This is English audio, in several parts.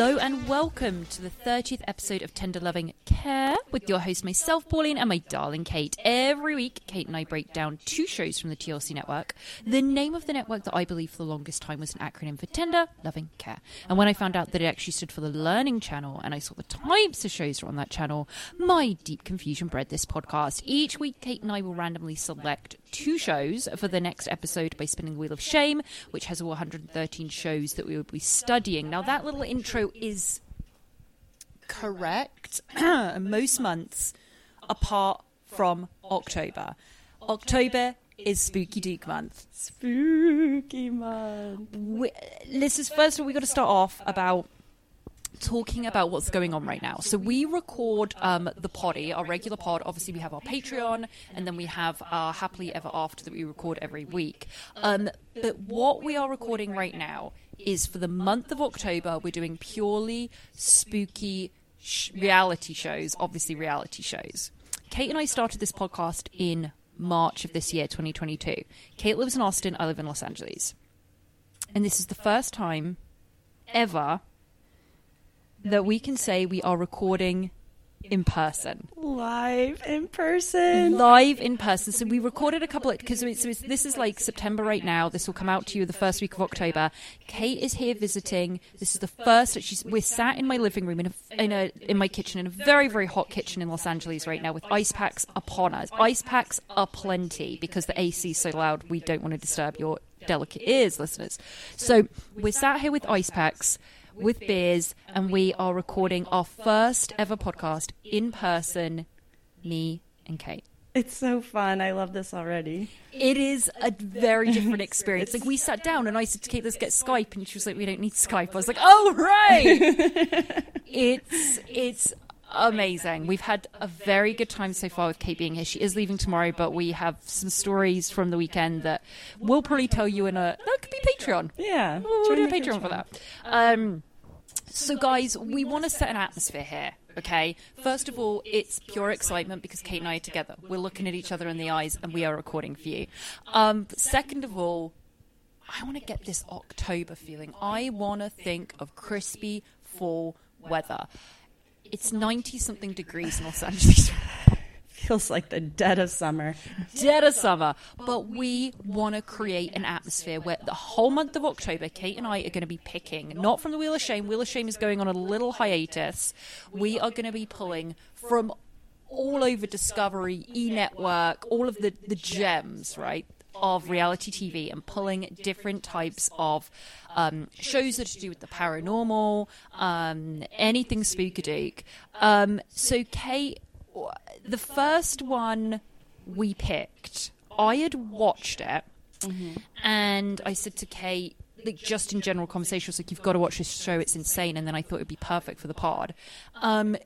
Hello and welcome to the 30th episode of Tender Loving Care with your host, myself, Pauline, and my darling Kate. Every week, Kate and I break down two shows from the TLC network. The name of the network that I believe for the longest time was an acronym for Tender Loving Care. And when I found out that it actually stood for the Learning Channel and I saw the types of shows that on that channel, my deep confusion bred this podcast. Each week, Kate and I will randomly select two shows for the next episode by spinning the Wheel of Shame, which has 113 shows that we will be studying. Now, that little intro is correct most months apart from October. October is Spooky Duke month. Spooky month. We, this is first of all, we got to start off about talking about what's going on right now. So we record um, the poddy, our regular pod. Obviously, we have our Patreon, and then we have our Happily Ever After that we record every week. Um, but what we are recording right now is for the month of October. We're doing purely spooky sh- reality shows. Obviously, reality shows. Kate and I started this podcast in March of this year, 2022. Kate lives in Austin. I live in Los Angeles, and this is the first time ever that we can say we are recording in person. Live in person. Live in person. So we recorded a couple of because it's, this is like September right now. This will come out to you the first week of October. Kate is here visiting. This is the first. She's we're sat in my living room in a, in a in my kitchen in a very very hot kitchen in Los Angeles right now with ice packs upon us. Ice packs are plenty because the AC is so loud. We don't want to disturb your delicate ears, listeners. So we're sat here with ice packs with beers, and we are recording our first ever podcast in person, me and Kate. It's so fun. I love this already. It is a very different experience. Like we sat down and I said to Kate, "Let's get Skype," and she was like, "We don't need Skype." I was like, "Oh right." it's it's amazing. We've had a very good time so far with Kate being here. She is leaving tomorrow, but we have some stories from the weekend that we'll probably tell you in a that could be Patreon. Yeah. We'll do a Join Patreon for that. Um, so, guys, we want to set an atmosphere here, okay? First of all, it's pure excitement because Kate and I are together. We're looking at each other in the eyes and we are recording for you. Um, second of all, I want to get this October feeling. I want to think of crispy fall weather. It's 90 something degrees in Los Angeles Feels like the dead of summer. dead of summer, but we want to create an atmosphere where the whole month of October, Kate and I are going to be picking, not from the Wheel of Shame. Wheel of Shame is going on a little hiatus. We are going to be pulling from all over Discovery, E Network, all of the, the gems, right? Of reality TV and pulling different types of um, shows that are to do with the paranormal, um, anything spookadook. Um, so, Kate, the first one we picked, I had watched it, and I said to Kate, like just in general conversation, I was like, "You've got to watch this show; it's insane." And then I thought it'd be perfect for the pod. Um,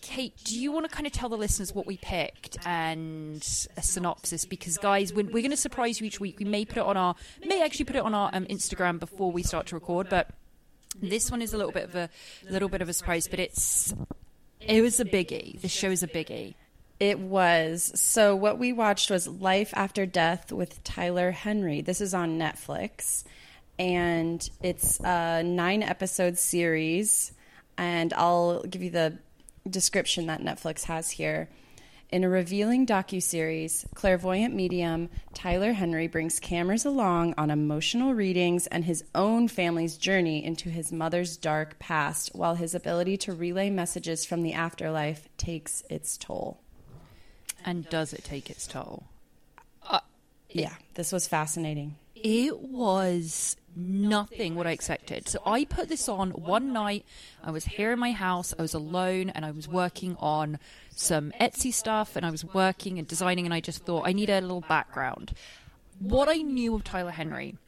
Kate, do you want to kind of tell the listeners what we picked and a synopsis? Because guys, we're, we're going to surprise you each week. We may put it on our, may actually put it on our um, Instagram before we start to record, but this one is a little bit of a little bit of a surprise. But it's it was a biggie. The show is a biggie. It was. So, what we watched was Life After Death with Tyler Henry. This is on Netflix, and it's a nine episode series. And I'll give you the description that Netflix has here. In a revealing docuseries, clairvoyant medium Tyler Henry brings cameras along on emotional readings and his own family's journey into his mother's dark past, while his ability to relay messages from the afterlife takes its toll. And does it take its toll? Uh, yeah, this was fascinating. It was nothing what I expected. So I put this on one night. I was here in my house. I was alone and I was working on some Etsy stuff and I was working and designing and I just thought I need a little background. What I knew of Tyler Henry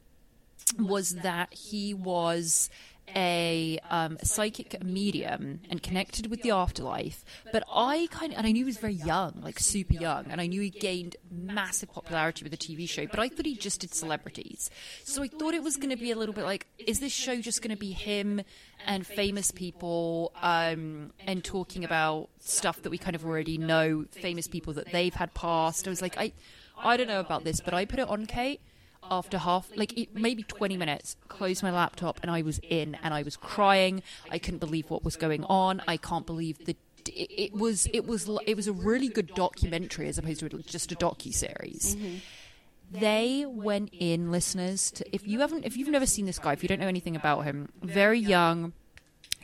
was that he was a um, psychic medium and connected with the afterlife. But I kind of, and I knew he was very young, like super young, and I knew he gained massive popularity with the TV show. But I thought he just did celebrities, so I thought it was going to be a little bit like, is this show just going to be him and famous people um, and talking about stuff that we kind of already know, famous people that they've had past? I was like, I, I don't know about this, but I put it on Kate after half like maybe 20 minutes closed my laptop and i was in and i was crying. I couldn't believe what was going on. I can't believe the it, was it was it was a really good documentary as opposed to just a docu series mm-hmm. they went in listeners to if you haven't if you've never seen this guy if you don't know anything about him very young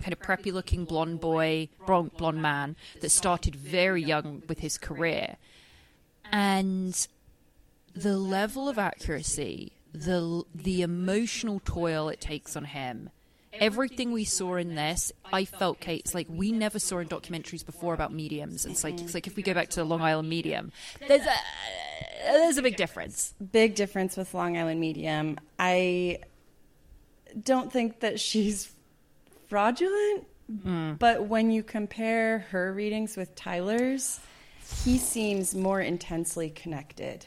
kind of preppy looking blonde boy blonde, blonde man that started very young with his career. And the level of accuracy, the the emotional toil it takes on him, everything we saw in this, I felt Kate's like we never saw in documentaries before about mediums and psychics. Like if we go back to Long Island Medium, there's a there's a big difference. Big difference with Long Island Medium. I don't think that she's fraudulent, hmm. but when you compare her readings with Tyler's, he seems more intensely connected.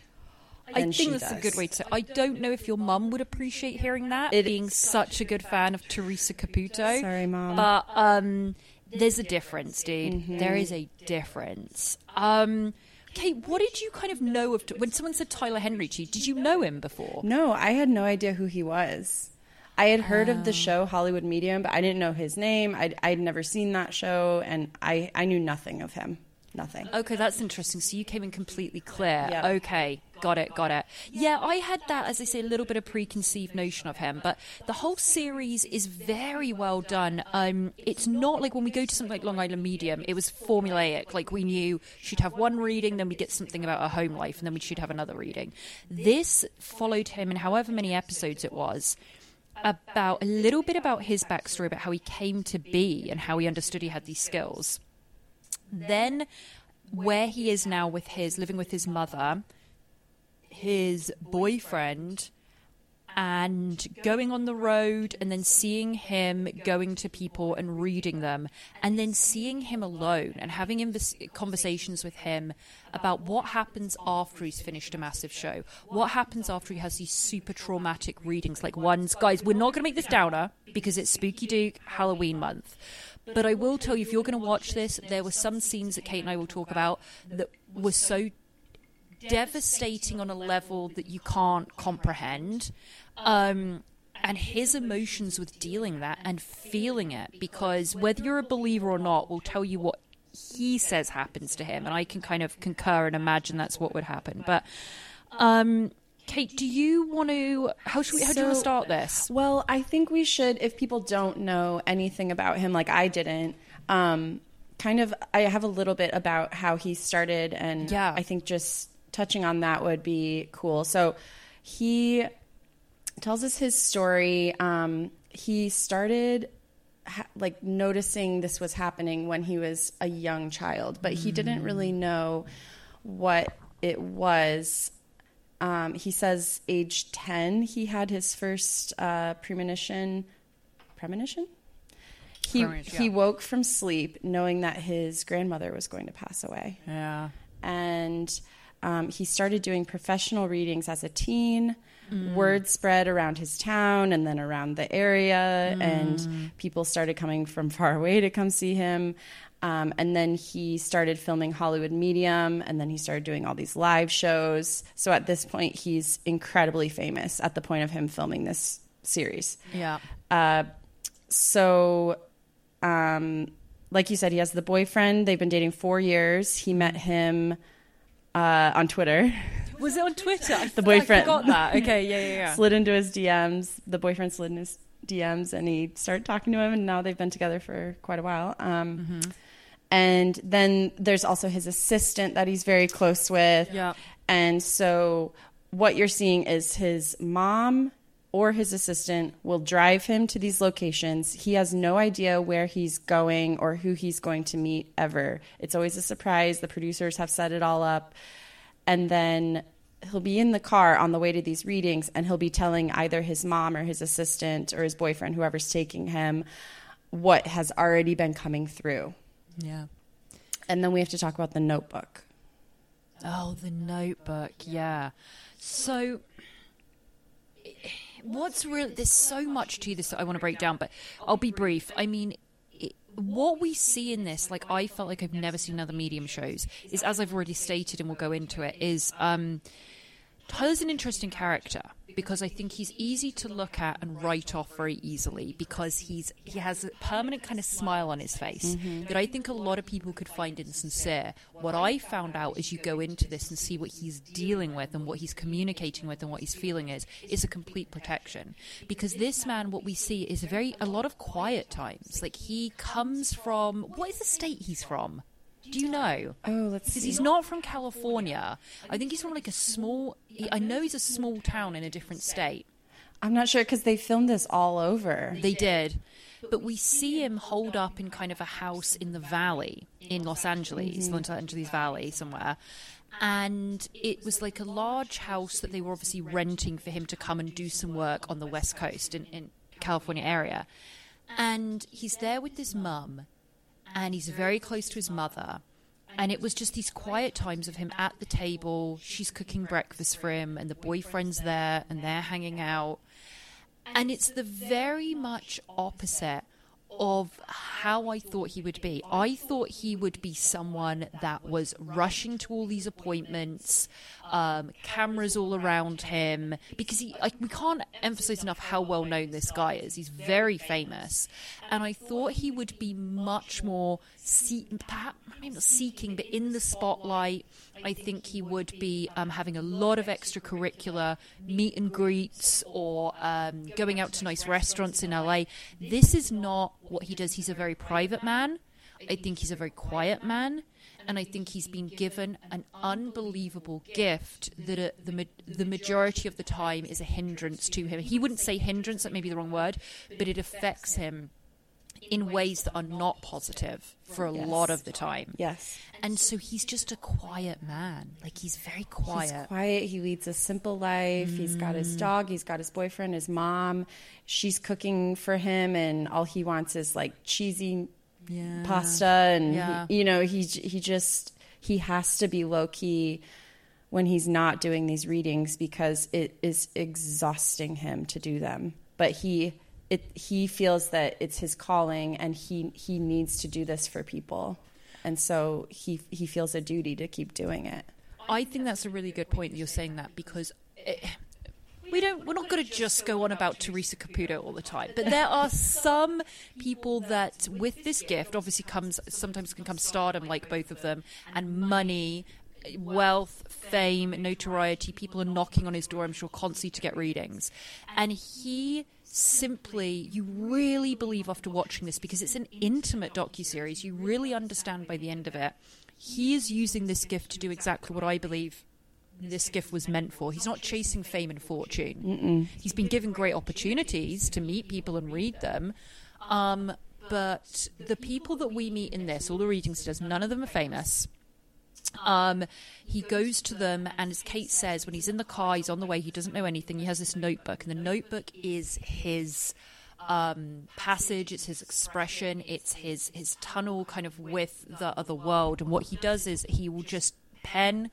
I than she think that's a good way to. I don't know if your mum would appreciate hearing that, It- being such a good fan of Theresa Caputo. Sorry, Mom. But um, there's a difference, dude. Mm-hmm. There is a difference. Um, Kate, what did you kind of know of when someone said Tyler Henry to you? Did you know him before? No, I had no idea who he was. I had heard of the Oh. show Hollywood Medium, but I didn't know his name. I'd, I'd never seen that show, and I, I knew nothing of him. Nothing. Okay, that's interesting. So you came in completely clear. Yeah. Okay, got it, got it. Yeah, I had that, as I say, a little bit of preconceived notion of him, but the whole series is very well done. Um, it's not like when we go to something like Long Island Medium, it was formulaic. Like we knew she'd have one reading, then we'd get something about her home life, and then we should have another reading. This followed him in however many episodes it was. About a little bit about his backstory, about how he came to be and how he understood he had these skills then where he is now with his living with his mother his boyfriend and going on the road and then seeing him going to people and reading them and then seeing him alone and having conversations with him about what happens after he's finished a massive show. What happens after he has these super traumatic readings like ones guys we're not going to make this downer because it's spooky duke halloween month but i will tell you if you're going to watch this there were some scenes that kate and i will talk about that were so devastating on a level that you can't comprehend. Um, and his emotions with dealing that and feeling it, because whether you're a believer or not, will tell you what he says happens to him, and I can kind of concur and imagine that's what would happen. But, um, Kate, do you want to? How should we? How do you want to start this? Well, I think we should, if people don't know anything about him, like I didn't, um, kind of, I have a little bit about how he started, and Yeah. I think just touching on that would be cool. So he tells us his story. Um, he started ha- like noticing this was happening when he was a young child, but he didn't really know what it was. Um, he says age 10 he had his first uh, premonition premonition he Premonition, he woke from sleep knowing that his grandmother was going to pass away Yeah. and um, he started doing professional readings as a teen. Word spread around his town and then around the area, and people started coming from far away to come see him. Um, and then he started filming Hollywood Medium, and then he started doing all these live shows. So at this point, he's incredibly famous at the point of him filming this series Yeah. so um like you said he has the boyfriend they've been dating four years he met him uh on twitter Was it on Twitter? I The boyfriend. I forgot that. Okay, yeah, yeah, yeah. slid into his dms the boyfriend slid in his dms and he started talking to him and now they've been together for quite a while um Mm-hmm. And then there's also his assistant that he's very close with Yeah. and so what you're seeing is his mom or his assistant will drive him to these locations. He has no idea where he's going or who he's going to meet ever. It's always a surprise. The producers have set it all up. And then he'll be in the car on the way to these readings and he'll be telling either his mom or his assistant or his boyfriend, whoever's taking him, what has already been coming through. Yeah. And then we have to talk about the notebook. Oh, the notebook. Yeah. So, what's real? There's so much to this that I want to break down, but I'll be brief. I mean, it, what we see in this, like I felt like I've never seen other medium shows, is as I've already stated, and we'll go into it, is um, Tyler's an interesting character because I think he's easy to look at and write off very easily because he's he has a permanent kind of smile on his face mm-hmm. that I think a lot of people could find insincere. What I found out as you go into this and see what he's dealing with and what he's communicating with and what he's feeling is is a complete protection. Because this man what we see is a very a lot of quiet times. Like he comes from what is the state he's from do you know Oh, let's because see. he's not from California. I think he's from like a small. he- I know he's a small town in a different state. I'm not sure because they filmed this all over. They did, but we see him hold up in kind of a house in the valley in Los Angeles, mm-hmm. Los Angeles Valley somewhere. And it was like a large house that they were obviously renting for him to come and do some work on the West Coast in, in California area. And he's there with his mum, and he's very close to his mother. And it was just these quiet times of him at the table. She's cooking breakfast for him, and the boyfriend's there, and they're hanging out. And it's the very much opposite of how I thought he would be. I thought he would be someone that was rushing to all these appointments, um, cameras all around him, because he, like, we can't emphasize enough how well known this guy is. He's very famous, and I thought he would be much more, see- perhaps maybe not seeking, but in the spotlight. I think he would be um, having a lot of extracurricular meet and greets or um, going out to nice restaurants in LA. This is not what he does. He's a very private man. I think he's a very quiet man. And I think he's been given an unbelievable gift that uh, the ma- the majority of the time is a hindrance to him. He wouldn't say hindrance; that may be the wrong word, but it affects him in ways that are not positive for a Yes. lot of the time. Yes. And so he's just a quiet man. Like he's very quiet. He's quiet. He leads a simple life. He's got Mm. his dog. He's got his boyfriend, his mom. She's cooking for him, and all he wants is like cheesy Yeah. pasta. And Yeah. he, you know, he he just he has to be low key when he's not doing these readings because it is exhausting him to do them. But he it he feels that it's his calling, and he he needs to do this for people, and so he he feels a duty to keep doing it. I think that's a really good point that you're saying that because it, we don't we're not going to just go on about Theresa Caputo all the time, but there are some people that with this gift obviously comes sometimes can come stardom like both of them and money wealth, fame, notoriety. People are knocking on his door, I'm sure, constantly to get readings. And he simply, you really believe after watching this, because it's an intimate docu-series you really understand by the end of it, he is using this gift to do exactly what I believe this gift was meant for. He's not chasing fame and fortune. He's been given great opportunities to meet people and read them. Um, but the people that we meet in this, all the readings he does, none of them are famous. Um, he goes to them, and as Kate says, when he's in the car, he's on the way, he doesn't know anything. He has this notebook, and the notebook is his um, passage, it's his expression, it's his his tunnel kind of with the other world. And what he does is he will just pen,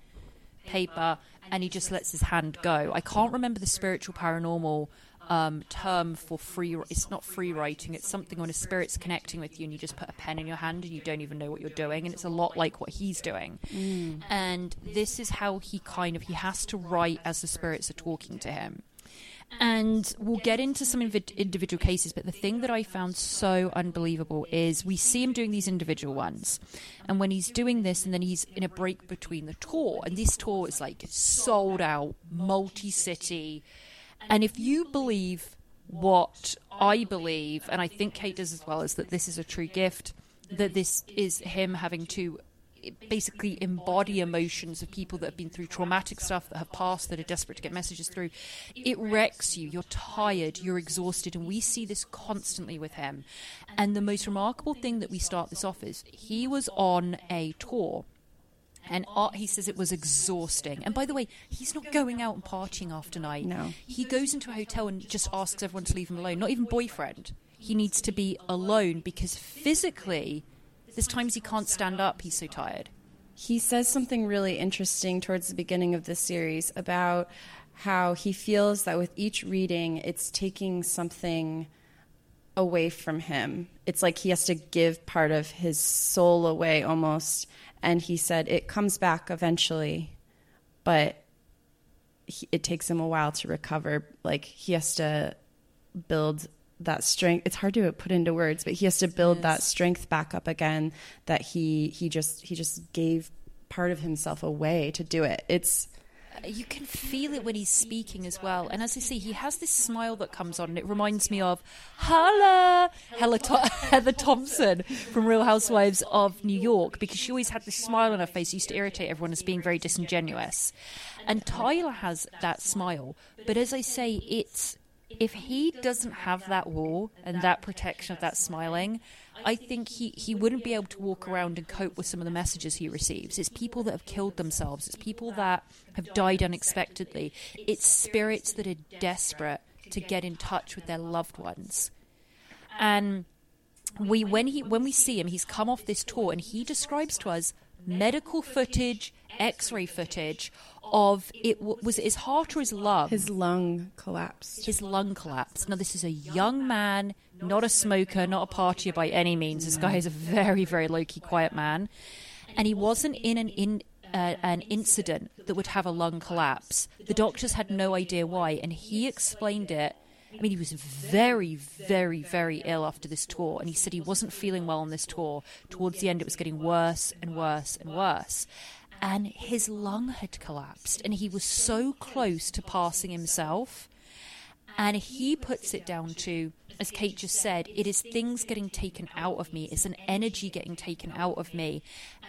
paper, and he just lets his hand go. I can't remember the spiritual paranormal um, term for free. It's not free writing. It's something when a spirit's connecting with you and you just put a pen in your hand and you don't even know what you're doing. And it's a lot like what he's doing. Mm. And this is how he kind of he has to write as the spirits are talking to him. And we'll get into some individual cases, but the thing that I found so unbelievable is we see him doing these individual ones. And when he's doing this, and then he's in a break between the tour, and this tour is like sold out, multi city, and if you believe what I believe, and I think Kate does as well, is that this is a true gift, that this is him having to basically embody emotions of people that have been through traumatic stuff, that have passed, that are desperate to get messages through. It wrecks you. You're tired, you're exhausted, and we see this constantly with him. And the most remarkable thing that we start this off is he was on a tour and Art, he says it was exhausting. And by the way, he's not going out and partying after night. No. He goes into a hotel and just asks everyone to leave him alone. Not even boyfriend. He needs to be alone because physically, there's times he can't stand up. He's so tired. He says something really interesting towards the beginning of the series about how he feels that with each reading, it's taking something away from him. It's like he has to give part of his soul away almost and he said it comes back eventually, but he, it takes him a while to recover. Like he has to build that strength. It's hard to put into words, but he has to build that strength back up again. That he he just he just gave part of himself away to do it. It's Uh, you can feel it when he's speaking as well. And as I say, he has this smile that comes on, and it reminds me of Holla Heather Thompson from Real Housewives of New York, because she always had this smile on her face, used to irritate everyone as being very disingenuous. And Tyler has that smile, but as I say, it's if he doesn't have that wall and that protection of that smiling, I think he, he wouldn't be able to walk around and cope with some of the messages he receives. It's people that have killed themselves, it's people that have died unexpectedly, it's spirits that are desperate to get in touch with their loved ones. And we when he when we see him, he's come off this tour and he describes to us medical footage, X-ray footage of it was it his heart or his lung? His lung collapsed. His lung collapsed. Now this is a young man, not a smoker, not a partier by any means. This guy is a very very low key, quiet man, and he wasn't in an in. Uh, an incident that would have a lung collapse. The doctors had no idea why, and he explained it I mean, he was very, very, very ill after this tour, and he said he wasn't feeling well on this tour. Towards the end, it was getting worse and worse and worse. And his lung had collapsed, and he was so close to passing himself. And he puts it down to, as Kate just said, it is things getting taken out of me, it's an energy getting taken out of me,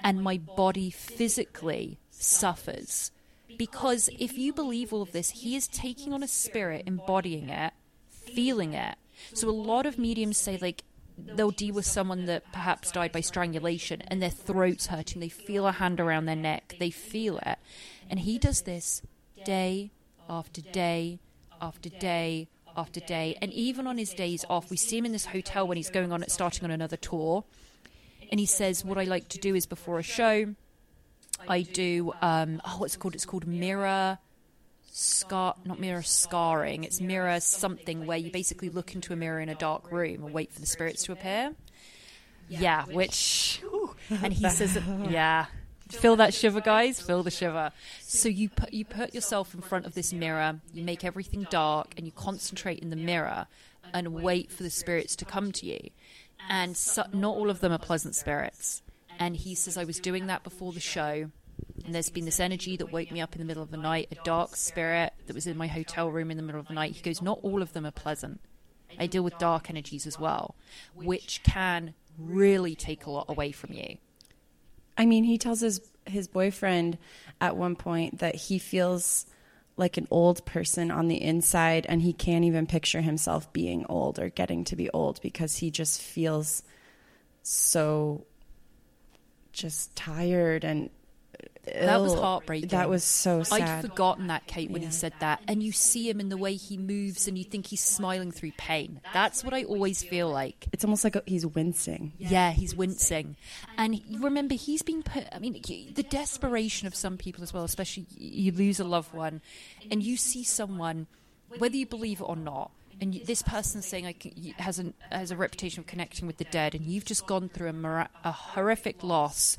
and my body physically suffers. Because if you believe all of this, he is taking on a spirit, embodying it, feeling it. So a lot of mediums say like they'll deal with someone that perhaps died by strangulation and their throat's hurting. They feel a hand around their neck. They feel it. And he does this day after day after day after day. And even on his days off, we see him in this hotel when he's going on starting on another tour. And he says, What I like to do is before a show, I do um, oh what's it called? It's called mirror scar not mirror scarring it's mirror something where you basically look into a mirror in a dark room and wait for the spirits to appear yeah which and he says that, yeah feel that shiver guys feel the shiver so you put you put yourself in front of this mirror you make everything dark and you concentrate in the mirror and wait for the spirits to come to you and so, not all of them are pleasant spirits and he says i was doing that before the show and there's been this energy that woke me up in the middle of the night, a dark spirit that was in my hotel room in the middle of the night. He goes, Not all of them are pleasant. I deal with dark energies as well, which can really take a lot away from you. I mean, he tells his his boyfriend at one point that he feels like an old person on the inside and he can't even picture himself being old or getting to be old because he just feels so just tired and That was heartbreaking. That was so I'd forgotten that, Kate, when he said that. And you see him in the way he moves and you think he's smiling through pain. That's what I always feel like. It's almost like he's wincing. Yeah, he's wincing. And remember, he's been put, I mean, the desperation of some people as well, especially you lose a loved one and you see someone, whether you believe it or not, and this person's saying like has an has a reputation of connecting with the dead, and you've just gone through a, a horrific loss.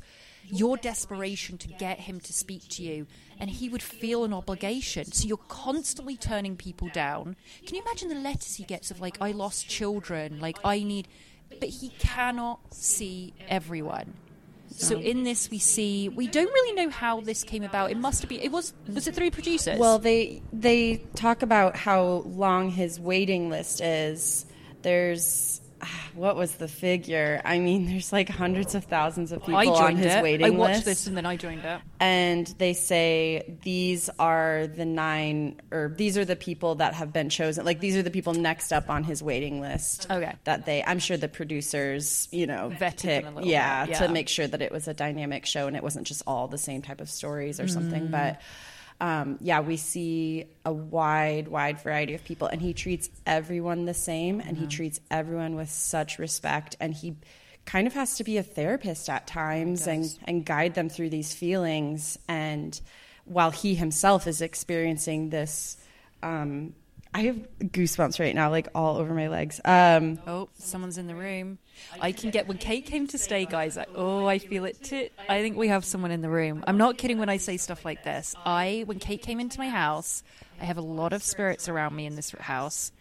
Your desperation to get him to speak to you, and he would feel an obligation. So you're constantly turning people down. Can you imagine the letters he gets of like, "I lost children," like, "I need," but he cannot see everyone. So in this, we see we don't really know how this came about. It must have been. It was was it three producers? Well, they they talk about how long his waiting list is. There's what was the figure? I mean, there's like hundreds of thousands of people on his it. waiting list. I watched list. this and then I joined it. and they say these are the nine or these are the people that have been chosen like these are the people next up on his waiting list Okay. that they i'm sure the producers you know Vetted them a little yeah, bit, to make sure that it was a dynamic show and it wasn't just all the same type of stories or Mm. something but um, yeah, we see a wide, wide variety of people, and he treats everyone the same, and Mm-hmm. he treats everyone with such respect, and he kind of has to be a therapist at times and, and guide them through these feelings. And while he himself is experiencing this, um, I have goosebumps right now, like all over my legs. Um, Oh, someone's in the room. I can get when Kate came to stay, guys. Like, oh, I feel it too. I think we have someone in the room. I'm not kidding when I say stuff like this. I, when Kate came into my house, I have a lot of spirits around me in this house.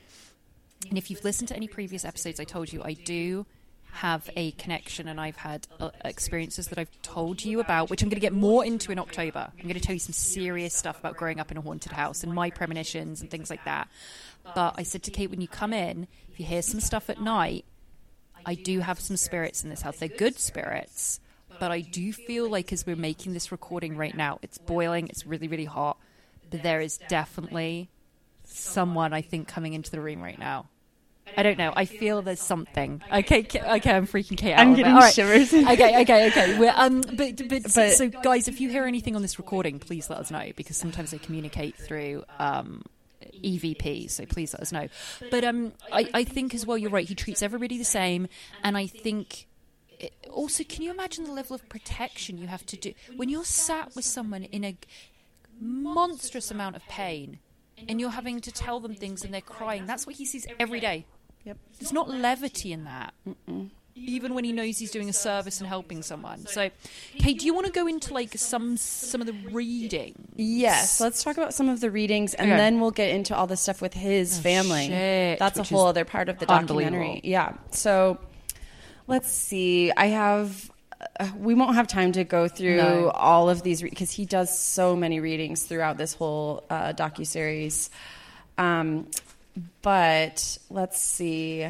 And if you've listened to any previous episodes, I told you I do have a connection, and I've had uh, experiences that I've told you about, which I'm going to get more into in October. I'm going to tell you some serious stuff about growing up in a haunted house and my premonitions and things like that. But I said to Kate, when you come in, if you hear some stuff at night, I do have some spirits in this house. They're good spirits, but I do feel like as we're making this recording right now, it's boiling, it's really, really hot, but there is definitely someone I think coming into the room right now. I don't know. I feel there's something. Okay, okay, I'm freaking Kate out. I'm getting right. shivers. okay, okay, okay. We're, um, but, but, But- so guys, if you hear anything on this recording, please let us know because sometimes they communicate through um, EVP. So please let us know. But um, I, I think as well, you're right. He treats everybody the same, and I think. Also, can you imagine the level of protection you have to do when you're sat with someone in a monstrous amount of pain, and you're having to tell them things, and they're crying? That's what he sees every day. Yep. There's not levity in that. Even when he knows he's doing a service and helping someone. So, Kate, do you want to go into like some some of the readings? Yes, let's talk about some of the readings, and Okay. then we'll get into all the stuff with his family. shit, That's a whole other part of the documentary. Yeah. So let's see. I have. Uh, we won't have time to go through No. all of these because he does so many readings throughout this whole uh, docu series. Um, but let's see.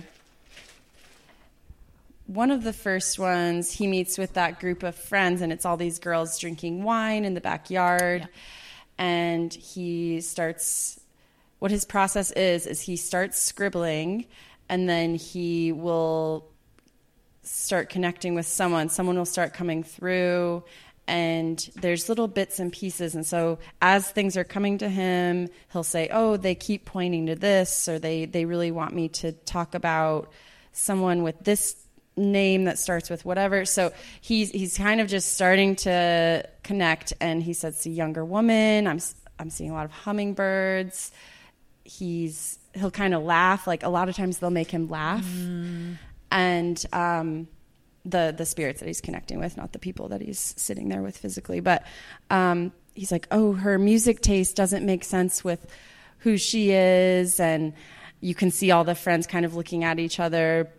One of the first ones, he meets with that group of friends, and it's all these girls drinking wine in the backyard. And he starts, what his process is, is he starts scribbling, and then he will start connecting with someone. Someone will start coming through, and there's little bits and pieces. And so as things are coming to him, he'll say, "Oh, they keep pointing to this, or they they really want me to talk about someone with this." name that starts with whatever. So he's he's kind of just starting to connect and he says it's a younger woman. I'm i'm seeing a lot of hummingbirds. He's he'll kind of laugh. Like a lot of times they'll make him laugh. And um, the the spirits that he's connecting with, not the people that he's sitting there with physically. But um, he's like, oh, her music taste doesn't make sense with who she is, and you can see all the friends kind of looking at each other,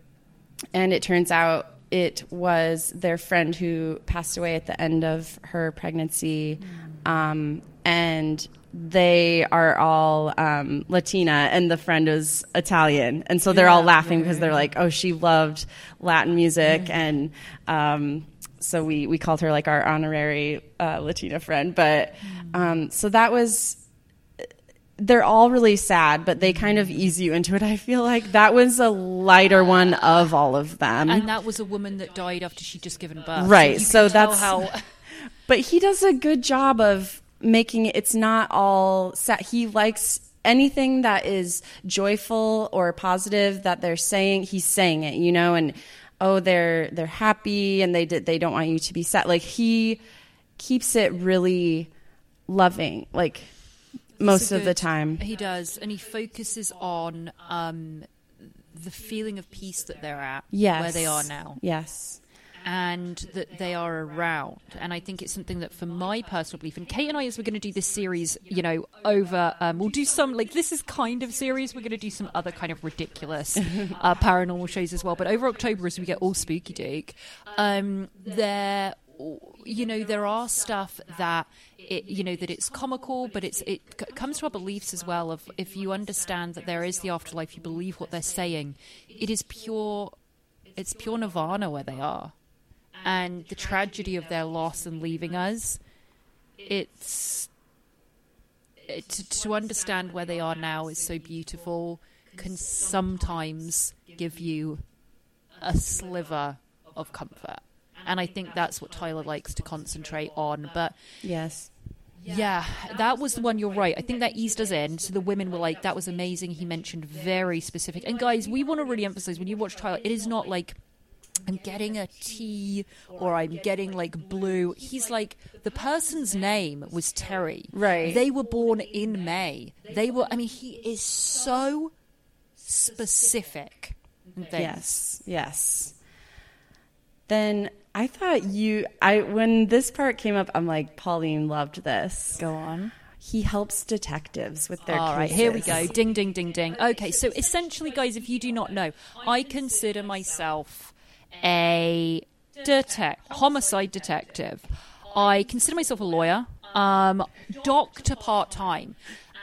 and it turns out it was their friend who passed away at the end of her pregnancy, um, and they are all um, Latina, and the friend is Italian, and so they're all laughing because they're like, "Oh, she loved Latin music," and um, so we we called her like our honorary uh, Latina friend. But um, so that was they're all really sad, but they kind of ease you into it. I feel like that was a lighter one of all of them. And that was a woman that died after she'd just given birth. Right, you so that's- how. but he does a good job of making it it's not all sad he likes anything that is joyful or positive that they're saying he's saying it you know and oh they're they're happy and they did they don't want you to be sad. Like he keeps it really loving like most of the time. He does, and he focuses on um, the feeling of peace that they're at, yes where they are now, yes and that they are around. And I think it's something that, for my personal belief, and Kate and I, as we're going to do this series, you know, over, um, we'll do some like this is kind of series. We're going to do some other kind of ridiculous uh, paranormal shows as well. But over October, as we get all spooky Duke, um, there you know there are stuff that it you know that it's comical but it's it c- comes to our beliefs as well of if you understand that there is the afterlife you believe what they're saying it is pure it's pure nirvana where they are and the tragedy of their loss and leaving us it's it, to, to understand where they are now is so beautiful can sometimes give you a sliver of comfort and i think that's what tyler likes to concentrate on but yes yeah, that was the one. You're right. I think that eased us in. So the women were like, "That was amazing." He mentioned very specific. And guys, we want to really emphasize when you watch Tyler, it is not like I'm getting a T or I'm getting like blue. He's like the person's name was Terry. Right. They were born in May. They were. I mean, he is so specific. things. Yes, yes. Then I thought you, I when this part came up, I'm like, Pauline loved this. Go on. He helps detectives with their All right, here we go. Ding, ding, ding, ding. Okay, so essentially, guys, if you do not know, I consider myself a detect homicide detective. I consider myself a lawyer, um, doctor part time,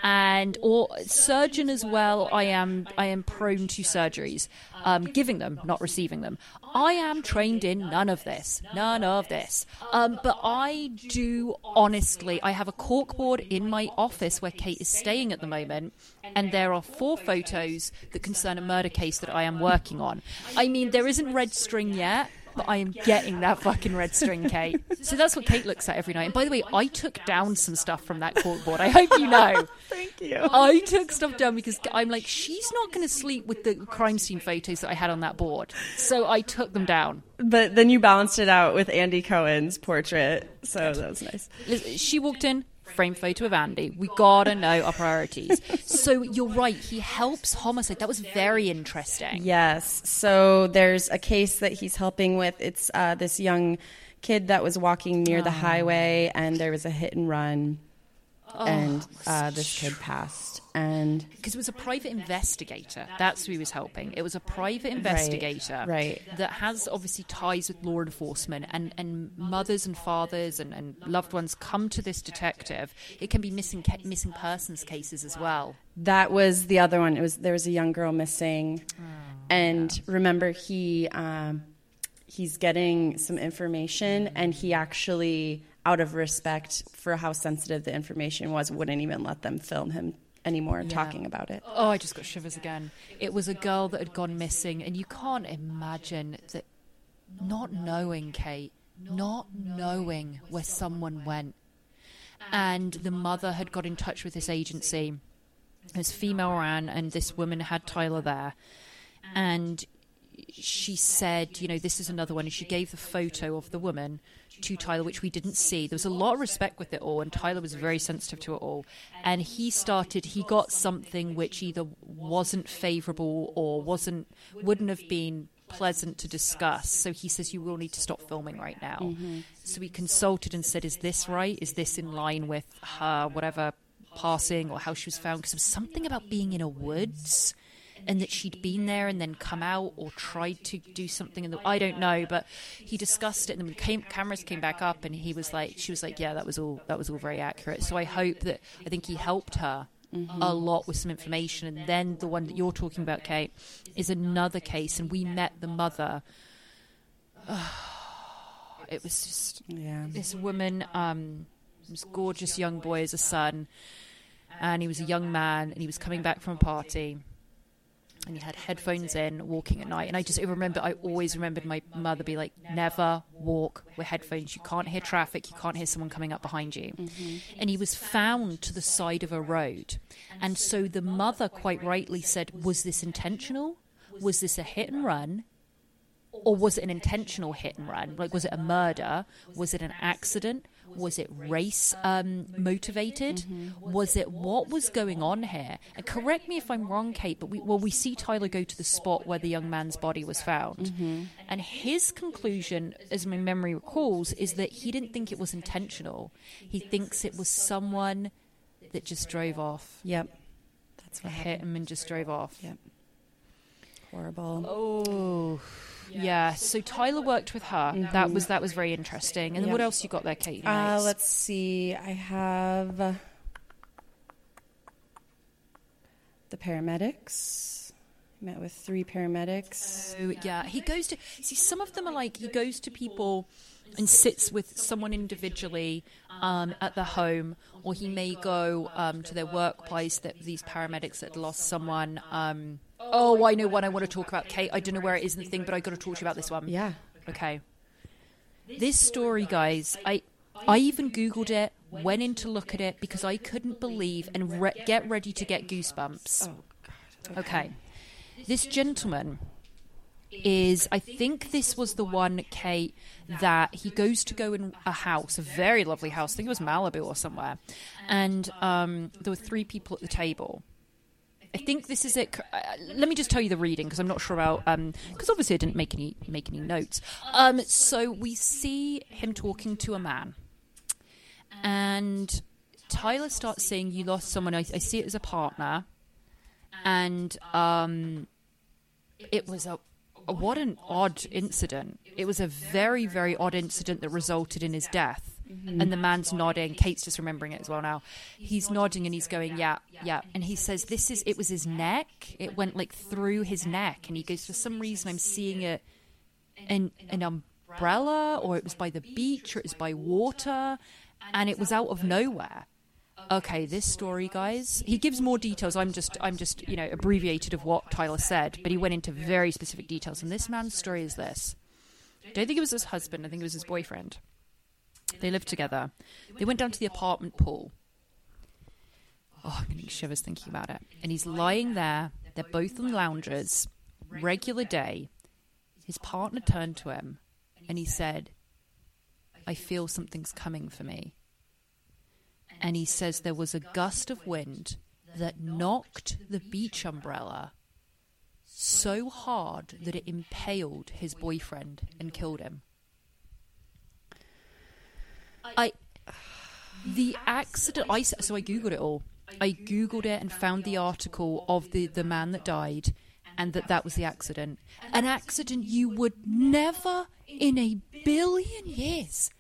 and or surgeon as well. I am I am prone to surgeries, um, giving them, not receiving them. I am trained in none of this, none of this. Um, but I do honestly. I have a corkboard in my office where Kate is staying at the moment, and there are four photos that concern a murder case that I am working on. I mean, there isn't red string yet. But I am getting that fucking red string, Kate. So that's what Kate looks at every night. And by the way, I took down some stuff from that corkboard. I hope you know. Thank you. I took stuff down because I'm like, she's not going to sleep with the crime scene photos that I had on that board. So I took them down. But then you balanced it out with Andy Cohen's portrait, so that was nice. She walked in, frame photo of Andy. We gotta know our priorities. So you're right. He helps homicide. That was very interesting. Yes. So there's a case that he's helping with. It's uh, this young kid that was walking near the highway, and there was a hit and run, and uh, this kid passed. And Because it was a private investigator. That's who he was helping. It was a private investigator right. that has obviously ties with law enforcement and, and mothers and fathers and, and loved ones come to this detective. It can be missing ca- missing persons cases as well. that was the other one. It was there was a young girl missing, and remember he um, he's getting some information, and he actually, out of respect for how sensitive the information was, wouldn't even let them film him anymore talking about it. Oh, I just got shivers again. It was a girl that had gone missing, and you can't imagine that not knowing, Kate, not knowing where someone went. And the mother had got in touch with this agency. It was female ran, and this woman had Tyler there. And she said, you know, this is another one. And she gave the photo of the woman to Tyler, which we didn't see. There was a lot of respect with it all, and Tyler was very sensitive to it all. And he started, he got something which either wasn't favorable or wasn't, wouldn't have been pleasant to discuss. So he says, You will need to stop filming right now. Mm-hmm. So we consulted and said, Is this right? Is this in line with her, whatever, passing or how she was found? Because there was something about being in a woods and that she'd been there and then come out or tried to do something in the I don't know, but he discussed it and the came, cameras came back up and he was like she was like, Yeah, that was all that was all very accurate. So I hope that I think he helped her a lot with some information and then the one that you're talking about, Kate, is another case and we met the mother. it was just Yeah. this woman, um, this gorgeous young boy as a son, and he was a young man, and he was coming back from a party, and he had headphones in, walking at night. And I just I remember, I always remembered my mother be like, "Never walk with headphones. You can't hear traffic. You can't hear someone coming up behind you." Mm-hmm. And he was found to the side of a road, and so the mother quite rightly said, "Was this intentional? Was this a hit and run?" or was it an intentional hit and run? Like, was it a murder? Was it an accident? Was it race um, motivated? Was it what was going on here? And correct me if I'm wrong, Kate, but we, well, we see Tyler go to the spot where the young man's body was found, and his conclusion, as my memory recalls, is that he didn't think it was intentional. He thinks it was someone that just drove off, Yep. That's what hit him, and just drove off. Yep. Horrible. Oh, yeah. So Tyler worked with her. That was that was very interesting. And then what else you got there, Kate? Uh, let's see. I have the paramedics. Met with three paramedics. So yeah, he goes to see some of them are like he goes to people and sits with someone individually um, at the home, or he may go um, to their workplace. That these paramedics had lost someone. Um, oh, I know one I want to talk about, Kate. I don't know where it is in the thing, but I got to talk to you about this one. Yeah. Okay. This story, guys, I I even googled it, went in to look at it because I couldn't believe and re- get ready to get goosebumps. Oh God. Okay. This gentleman is, I think this was the one, Kate, that he goes to go in a house, a very lovely house. I think it was Malibu or somewhere. And um, there were three people at the table. I think this is it. Uh, let me just tell you the reading because I'm not sure about because obviously I didn't make any make any notes. Um, so we see him talking to a man, and Tyler starts saying, "You lost someone. I, I see it as a partner." and um, it was a what an odd incident. It was a very very odd incident that resulted in his death. Mm-hmm. And the man's nodding. Kate's just remembering it as well now. He's nodding and he's going, "Yeah, yeah." And he says, "This is." It was his neck. It went like through his neck, and he goes, "For some reason, I'm seeing it in an umbrella, or it was by the beach, or it was by water, and it was out of nowhere." okay this story guys he gives more details i'm just i'm just you know abbreviated of what tyler said but he went into very specific details and this man's story is this i don't think it was his husband i think it was his boyfriend they lived together. They went down to the apartment pool. Oh i'm getting shivers thinking about it. And he's lying there. They're both on loungers regular day. His partner turned to him and he said i feel something's coming for me. And he says there was a gust of wind that knocked the beach umbrella so hard that it impaled his boyfriend and killed him. I the accident I so I googled it all. I googled it and found the article of the the man that died and that that was the accident. An accident you would never in a billion years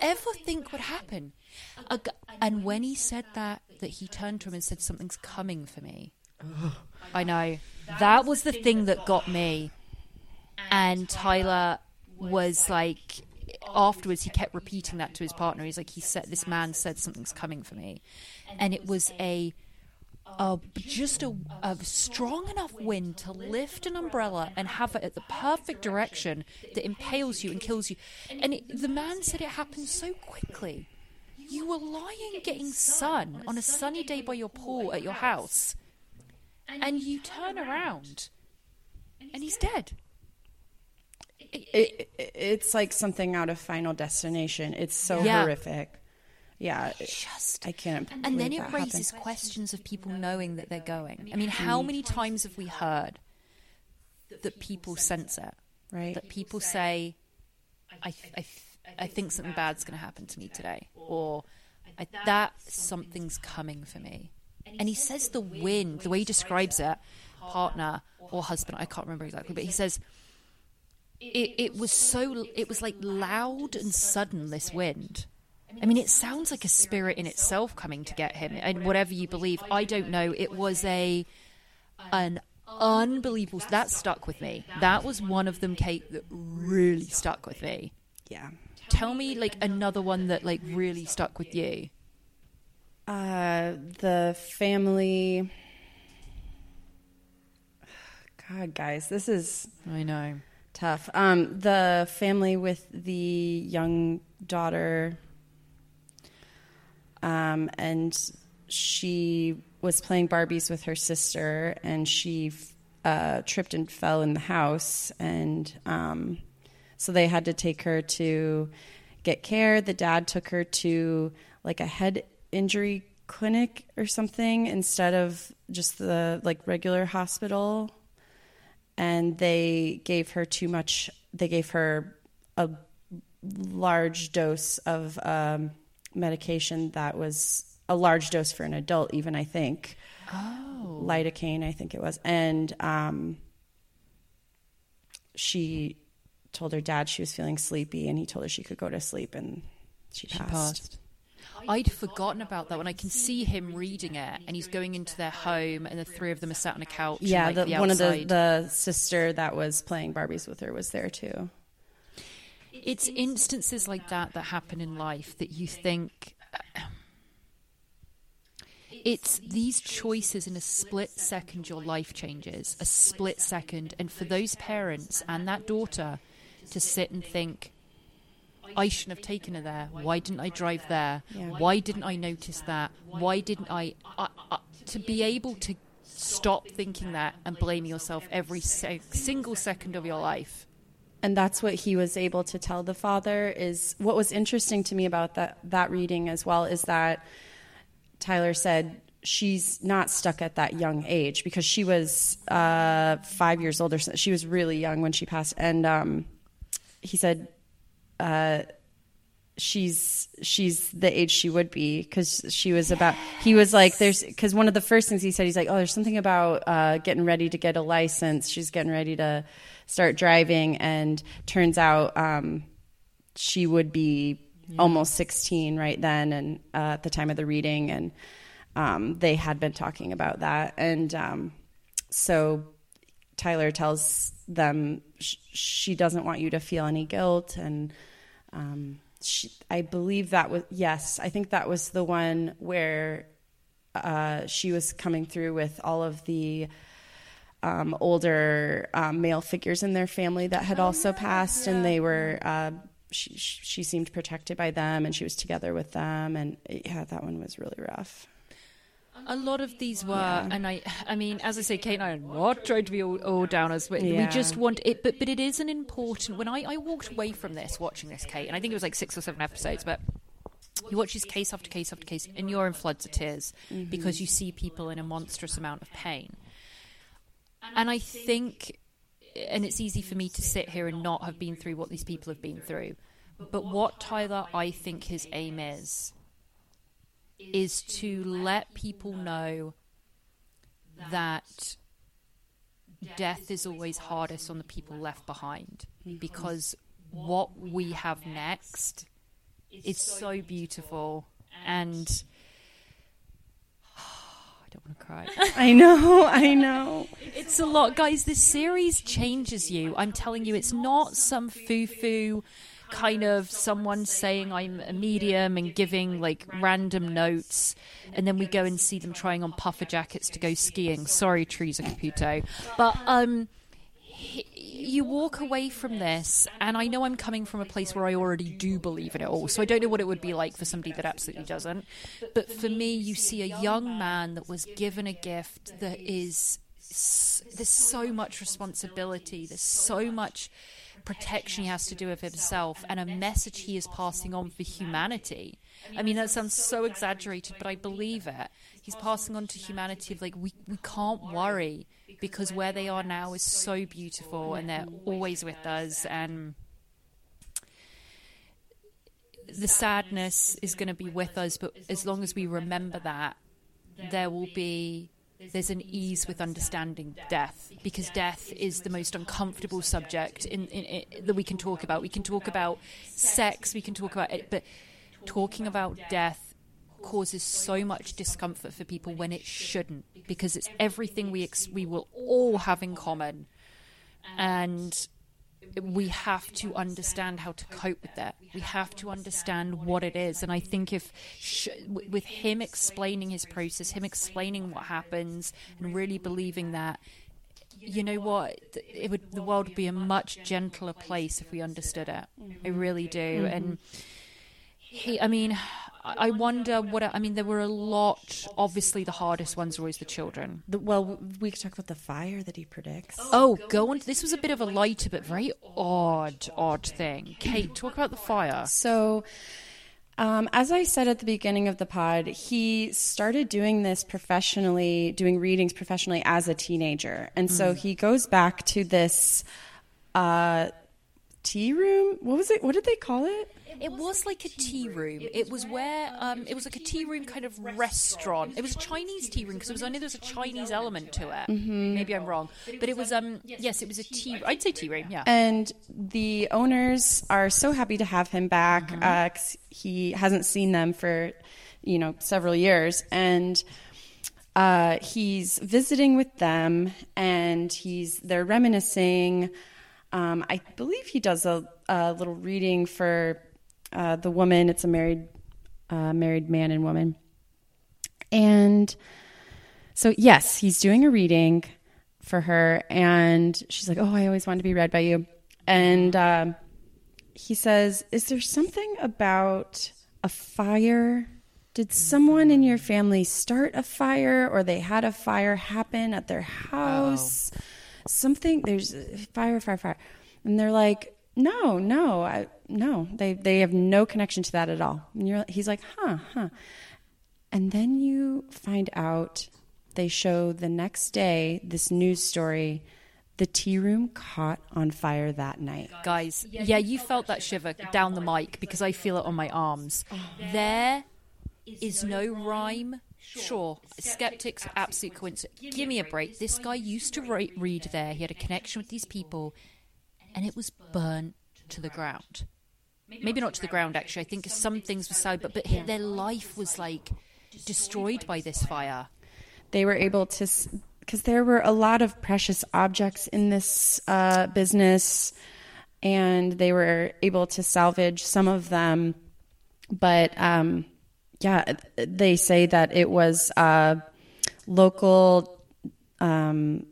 ever think would happen. A and when he said that, that he turned to him and said, "Something's coming for me." I know that was the thing that got me. And Tyler was like, afterwards, he kept repeating that to his partner. He's like, he said, "This man said something's coming for me," and it was a. just a, a strong enough wind to lift an umbrella and have it at the perfect direction that impales you and kills you. And it, the man said it happened so quickly. You were lying getting sun on a sunny day by your pool at your house, and you turn around, and he's dead. It, it, it's like something out of Final Destination. It's so Yeah. horrific. Yeah. Just I can't. and then it that raises happened. questions of people knowing that they're going. I mean, how many times have we heard that people sense it? Right. That people say, "I, I, I think something bad's going to happen to me today," or I, "That something's coming for me." And he says the wind, the way he describes it, partner or husband, I can't remember exactly, but he says it, it was so it was like loud and sudden this wind i mean it sounds like a spirit in itself coming to get him and whatever you believe i don't know it was a an unbelievable that stuck with me that was one of them kate that really stuck with me Yeah. tell me like another one that like really stuck with you Uh, the family. God, guys, this is I know. Tough. Um, the family with the young daughter, um, and she was playing Barbies with her sister, and she uh, tripped and fell in the house, and um, so they had to take her to get care. The dad took her to like a head injury clinic or something instead of just the like regular hospital and they gave her too much they gave her a large dose of um, medication that was a large dose for an adult even i think. Oh. Lidocaine i think it was. And um, she told her dad she was feeling sleepy and he told her she could go to sleep and she She passed, passed. I'd forgotten about that when I can see him reading it and he's going into their home and the three of them are sat on a couch. and, yeah like, the, the one of the, the sister that was playing barbies with her was there too It's instances like that that happen in life that you think. Uh, it's these choices in a split second your life changes, a split second. And for those parents and that daughter to sit and think, I shouldn't have taken her there. Why didn't I drive there? Yeah. Why didn't I notice that? Why didn't I, I, I? To be able to stop thinking that and blame yourself every se- single second of your life. and that's what he was able to tell the father is what was interesting to me about that that reading as well is that Tyler said she's not stuck at that young age because she was uh, five years old or so. She was really young when she passed, and um, he said uh, she's she's the age she would be because she was about. He was like, "There's," because one of the first things he said, he's like, "Oh, there's something about uh, getting ready to get a license. She's getting ready to start driving," and turns out um, she would be almost 16 right then and uh, at the time of the reading and um, they had been talking about that and um, so tyler tells them sh- she doesn't want you to feel any guilt and um, she, i believe that was yes i think that was the one where uh, she was coming through with all of the um, older um, male figures in their family that had also passed, and they were. Uh, she, she seemed protected by them, and she was together with them, and yeah, that one was really rough. A lot of these were, and I, I mean, as I say, Kate and I are not trying to be all, all downers, but we Yeah. just want it. But but it is an important. When I, I walked away from this, watching this, Kate, and I think it was like six or seven episodes, but you watch this case after case after case, and you're in floods of tears mm-hmm. because you see people in a monstrous amount of pain. And I think, and it's easy for me to sit here and not have been through what these people have been through, but what Tyler, I think his aim is, is to let people know that death is always hardest on the people left behind because what we have next is so beautiful and I don't want to cry. I know, I know. It's a lot, guys. This series changes you. I'm telling you, it's not some foo foo kind of someone saying I'm a medium and giving like random notes, and then we go and see them trying on puffer jackets to go skiing. Sorry, Theresa Caputo, but um. You walk away from this, and I know I'm coming from a place where I already do believe in it all, so I don't know what it would be like for somebody that absolutely doesn't. But for me, you see a young man that was given a gift that is there's so much responsibility, there's so much protection he has to do of himself, and a message he is passing on for humanity. I mean, that sounds so exaggerated, but I believe it. He's passing on to humanity of like, we, we can't worry because where they are now is so beautiful and they're always with us. And the sadness is going to be with us, but as long as we remember that, there will be there's an ease with understanding death because death is the most uncomfortable subject in, in, in, that we can talk about. We can talk about sex, we can talk about it, but talking about death causes so much discomfort for people when it shouldn't because it's everything we ex- we will all have in common and we have to understand how to cope with that. We have to understand what it is. And I think if, sh- with him explaining his process, him explaining what happens, and really believing that, you know what, it would the world would be a much gentler place if we understood it. I really do. And mm-hmm. He, I mean, I wonder what I mean. There were a lot. Obviously, the hardest ones are always the children. The, well, we could talk about the fire that he predicts. Oh, go on. This was a bit of a lighter, but very odd, odd thing. Kate, talk about the fire. So, um, as I said at the beginning of the pod, he started doing this professionally, doing readings professionally as a teenager. And so he goes back to this uh, tea room. What was it? What did they call it? It was like a tea room. It was where um, it was like a tea room kind of restaurant. It was a Chinese tea room because it was only there was a Chinese element to it. Maybe I'm wrong, but it was um yes, it was a tea. I'd say tea room. Yeah. And the owners are so happy to have him back uh 'cause he hasn't seen them for, you know, several years. And uh, he's visiting with them, and he's they're reminiscing. Um, I believe he does a, a little reading for uh, the woman. It's a married uh, married man and woman, and so yes, he's doing a reading for her, and she's like, "Oh, I always wanted to be read by you," and um, he says, "Is there something about a fire?" Did someone in your family start a fire or they had a fire happen at their house? Something there's fire, fire, fire. And they're like, no, no, I, no. They they have no connection to that at all. And you're, he's like, huh, huh. And then you find out they show the next day this news story. The tea room caught on fire that night. guys. Yeah, you felt that shiver down the mic because I feel it on my arms. Oh. There is no rhyme. Sure, skeptics, absolute coincidence. Give me a break. This guy used to re- read there. He had a connection with these people, and it was burnt to the ground. Maybe not to the ground, actually. I think some things were sold, but but their life was like destroyed by this fire. they were able to because there were a lot of precious objects in this uh, business and they were able to salvage some of them but um, yeah they say that it was a local um,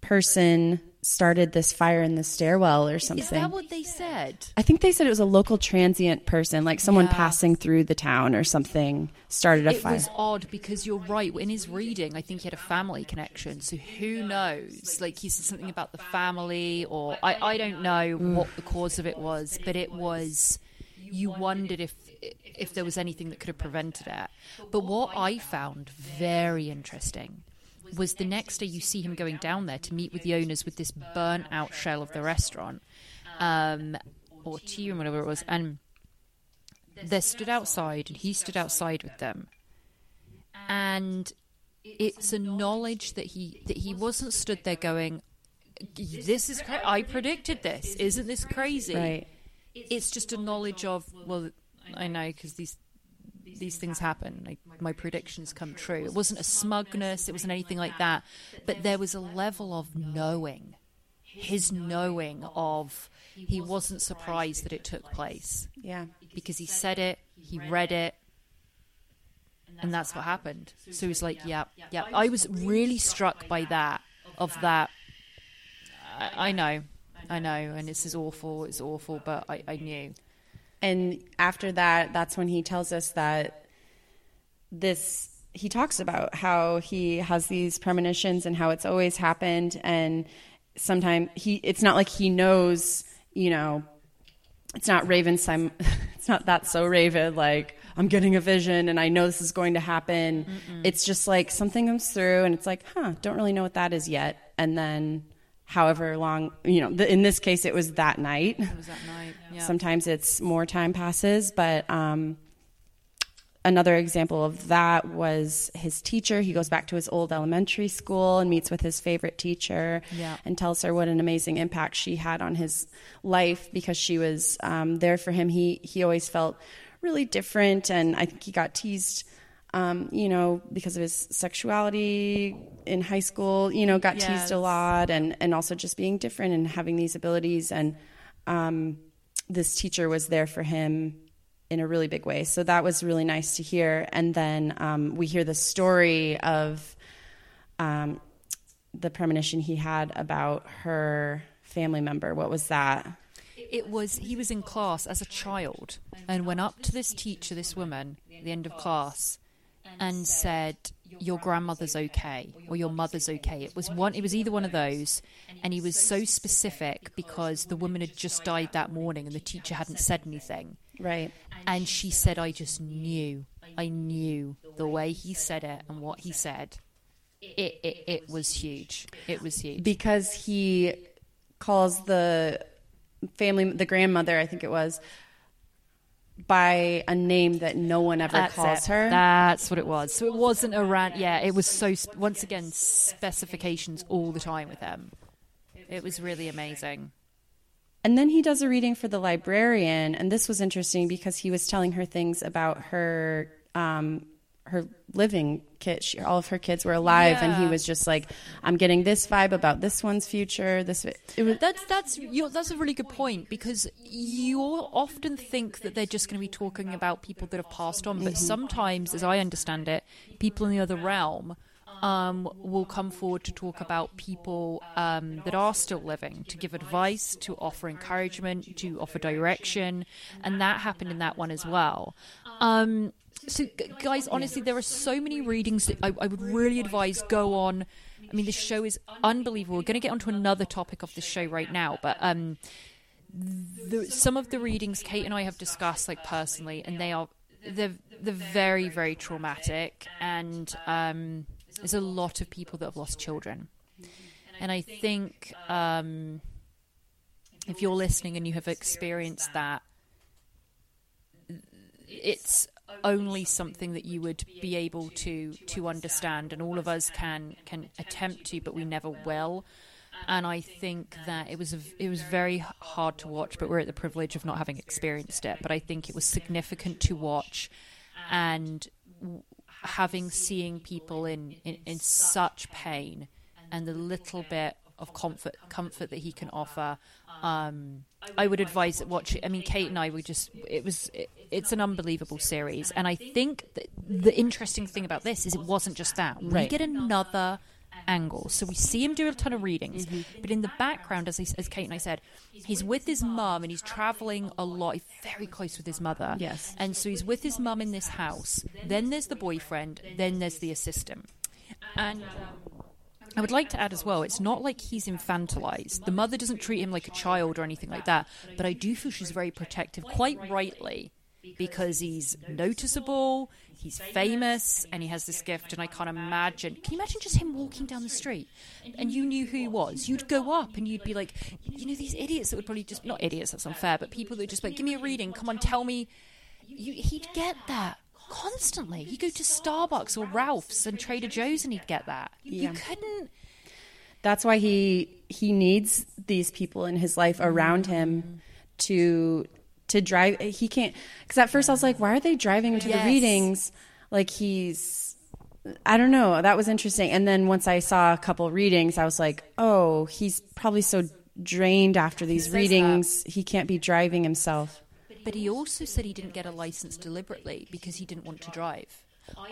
person started this fire in the stairwell or something. Is that what they said? I think they said it was a local transient person, like someone Yeah. passing through the town or something, started a it fire. was odd because you're right. In his reading, I think he had a family connection. So who knows? Like he said something about the family, or I, I don't know what the cause of it was, but it was. You wondered if if there was anything that could have prevented it. But what I found very interesting was the next day you see him going down there to meet with the owners with this burnt out shell of the restaurant, um, or tea room, whatever it was, and they stood outside and he stood outside with them and it's a knowledge that he that he wasn't stood there going this is cra- i predicted this isn't this crazy Right. It's just a knowledge of well i know because these these things happen like my predictions come true it wasn't a smugness it wasn't anything like that but there was a level of knowing his knowing of he wasn't surprised that it took place yeah. because he said it, he read it, and that's what happened. So he was like, "Yeah, yeah." I was really struck by that. Of that, I, I know, I know, and this is awful. It's awful, but I, I knew. And after that, that's when he tells us that this, he talks about how he has these premonitions and how it's always happened. And sometimes he, it's not like he knows, you know, it's not Raven, sim- it's not that so Raven, like, I'm getting a vision and I know this is going to happen. It's just like something comes through and it's like, huh, don't really know what that is yet. And then however long, you know, th- in this case, it was that night. It was that night. Yeah. Sometimes it's more time passes, but um, another example of that was his teacher. He goes back to his old elementary school and meets with his favorite teacher Yeah. and tells her what an amazing impact she had on his life because she was um, there for him. He he always felt really different, and I think he got teased. Um, you know, because of his sexuality in high school, you know, got teased a lot, and and also just being different and having these abilities. And um, this teacher was there for him in a really big way. So that was really nice to hear. And then um, we hear the story of um, the premonition he had about her family member. What was that? It was he was in class as a child and went up to this teacher, this woman, at the end of class, and said, "Your grandmother's okay, or your mother's okay." It was one. It was either one of those, and he was so specific because the woman had just died that morning, and the teacher hadn't said anything. Right. And she said, "I just knew. I knew the way he said it and what he said. It it, it was huge. It was huge." Because he calls the family, the grandmother, I think it was, by a name that no one ever That's calls it. her. That's what it was. So it wasn't around. Yeah, it was so. Once again, specifications all the time with them. It was really amazing. And then he does a reading for the librarian, and this was interesting because he was telling her things about her um, her living kit. She, all of her kids were alive, and he was just like, "I'm getting this vibe about this one's future." This it was That's that's you that's a really good point because you often think that they're just going to be talking about people that have passed on, but sometimes, as I understand it, people in the other realm um, will come forward to talk about people um, that are still living, to give advice, to offer encouragement, to offer direction, and that happened in that one as well. Um, so, guys, honestly, there are so many readings that I, I would really advise go on. I mean, the show is unbelievable. We're going to get onto another topic of the show right now, but um, the, some of the readings Kate and I have discussed, like personally, and they are they're they're very very traumatic, and um, there's a lot of people that have lost children, and I think um, if you're listening and you have experienced that, it's only something that you would be able to to understand and all of us can can attempt to but we never will. And I think that it was a, it was very hard to watch but we're at the privilege of not having experienced it. But I think it was significant to watch. And having seeing people in, in in such pain and the little bit of comfort comfort that he can offer um, I would advise that watch it. I mean, Kate and I were just, it was, it, it's an unbelievable series. And I think the interesting thing about this is it wasn't just that. We get another angle. So we see him do a ton of readings, Mm-hmm. but in the background, as, I, as Kate and I said, he's with his mum and he's traveling a lot, he's very close with his mother. Yes. And so he's with his mum in this house. Then there's the boyfriend, then there's the assistant. And. Um, I would like to add as well, it's not like he's infantilized. The mother doesn't treat him like a child or anything like that, but I do feel she's very protective, quite rightly, because he's noticeable, he's famous, and he has this gift. And I can't imagine. Can you imagine just him walking down the street and you knew who he was? You'd go up and you'd be like, you know, these idiots that would probably just, not idiots, that's unfair, but people that would just like, give me a reading, come on, tell me. You, he'd get that. Constantly, he'd go to Starbucks or Ralph's and Trader Joe's, and he'd get that. You couldn't. That's why he he needs these people in his life around him to to drive. He can't because at first I was like, why are they driving him to Yes. the readings? Like he's I don't know. That was interesting. And then once I saw a couple readings, I was like, oh, he's probably so drained after these readings, he can't be driving himself. But he also said he didn't get a license deliberately because he didn't want to drive.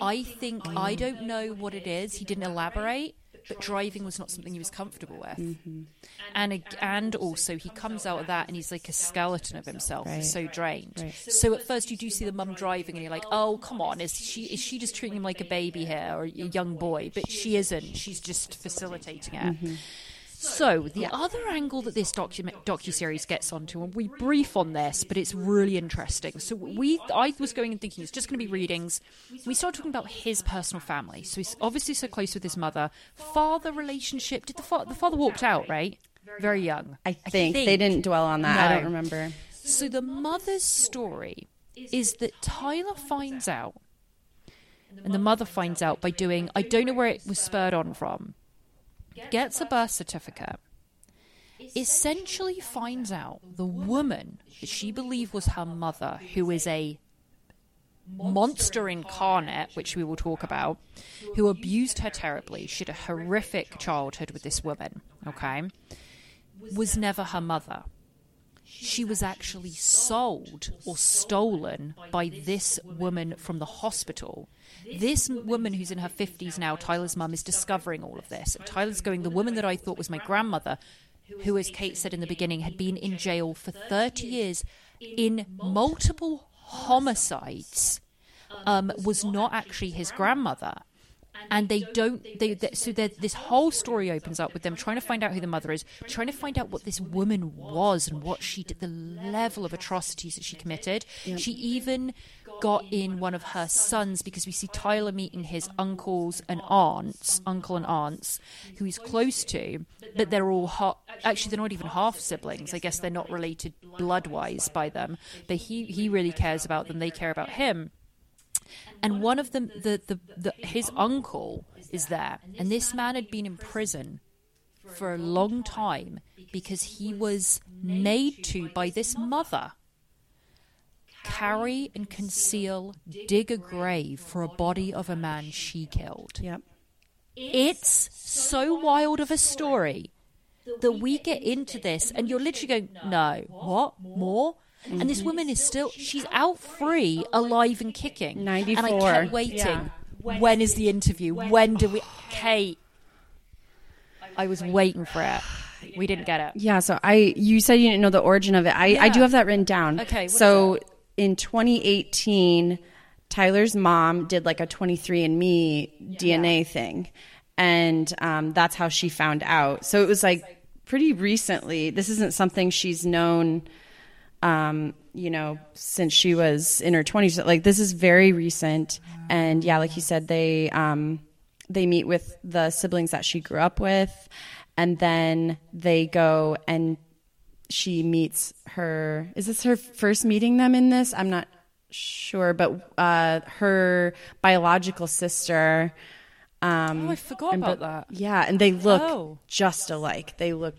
I think I don't know what it is. He didn't elaborate, but driving was not something he was comfortable with. Mm-hmm. And ag- and also he comes out of that and he's like a skeleton of himself. Right. He's so drained. Right. So at first you do see the mum driving and you're like, oh, oh come on, is she is she just treating him like a baby here or a young boy? But she isn't. She's just facilitating it. Mm-hmm. So the other angle that this docu series gets onto, and we brief on this, but it's really interesting. So we, I was going and thinking it's just going to be readings. We start talking about his personal family. So he's obviously so close with his mother. Father relationship. Did the fa- the father walked out right? Very young. I think, they didn't dwell on that. I don't remember. So the mother's story is that Tyler finds out, and the mother finds out by doing, I don't know where it was spurred on from, gets a birth certificate, essentially finds out the woman that she believed was her mother, who is a monster incarnate, which we will talk about, who abused her terribly. She had a horrific childhood with this woman, okay? Was never her mother she was actually sold or stolen by this woman from the hospital. This woman who's in her 50s now, Tyler's mum, is discovering all of this. Tyler's going, the woman that I thought was my grandmother, who, as Kate said in the beginning, had been in jail for 30 years in multiple homicides, um, was not actually his grandmother and they don't they, they so this whole story opens up with them trying to find out who the mother is trying to find out what this woman was and what she did the level of atrocities that she committed. she even got in one of her sons because we see Tyler meeting his uncles and aunts uncle and aunts who he's close to but they're all ha- actually they're not even half siblings I guess they're not related blood wise by them but he he really cares about them. they care about him and one of them, the, the, the, his uncle is there, and this man had been in prison for a long time because he was made to by this mother carry and conceal, dig a grave for a body of a man she killed. Yep. It's so wild of a story that we get into this, and you're literally going, "No, what more?" Mm-hmm. And this woman is still, she's out free, alive and kicking. 94. And I kept waiting. Yeah. when is the interview? When do we, Kate? I was waiting for it. We didn't get it. Yeah, so I, you said you didn't know the origin of it. I, yeah. I do have that written down. Okay. So in 2018, Tyler's mom did like a 23andMe yeah. DNA thing. And um, that's how she found out. So it was like pretty recently. This isn't something she's known um, you know, since she was in her 20s. Like this is very recent, and yeah, like you said, they um, they meet with the siblings that she grew up with, and then they go and she meets her. Is this her first meeting them in this? I'm not sure, but uh, her biological sister. Um, oh, I forgot about that. Yeah, and they look oh. just alike. They look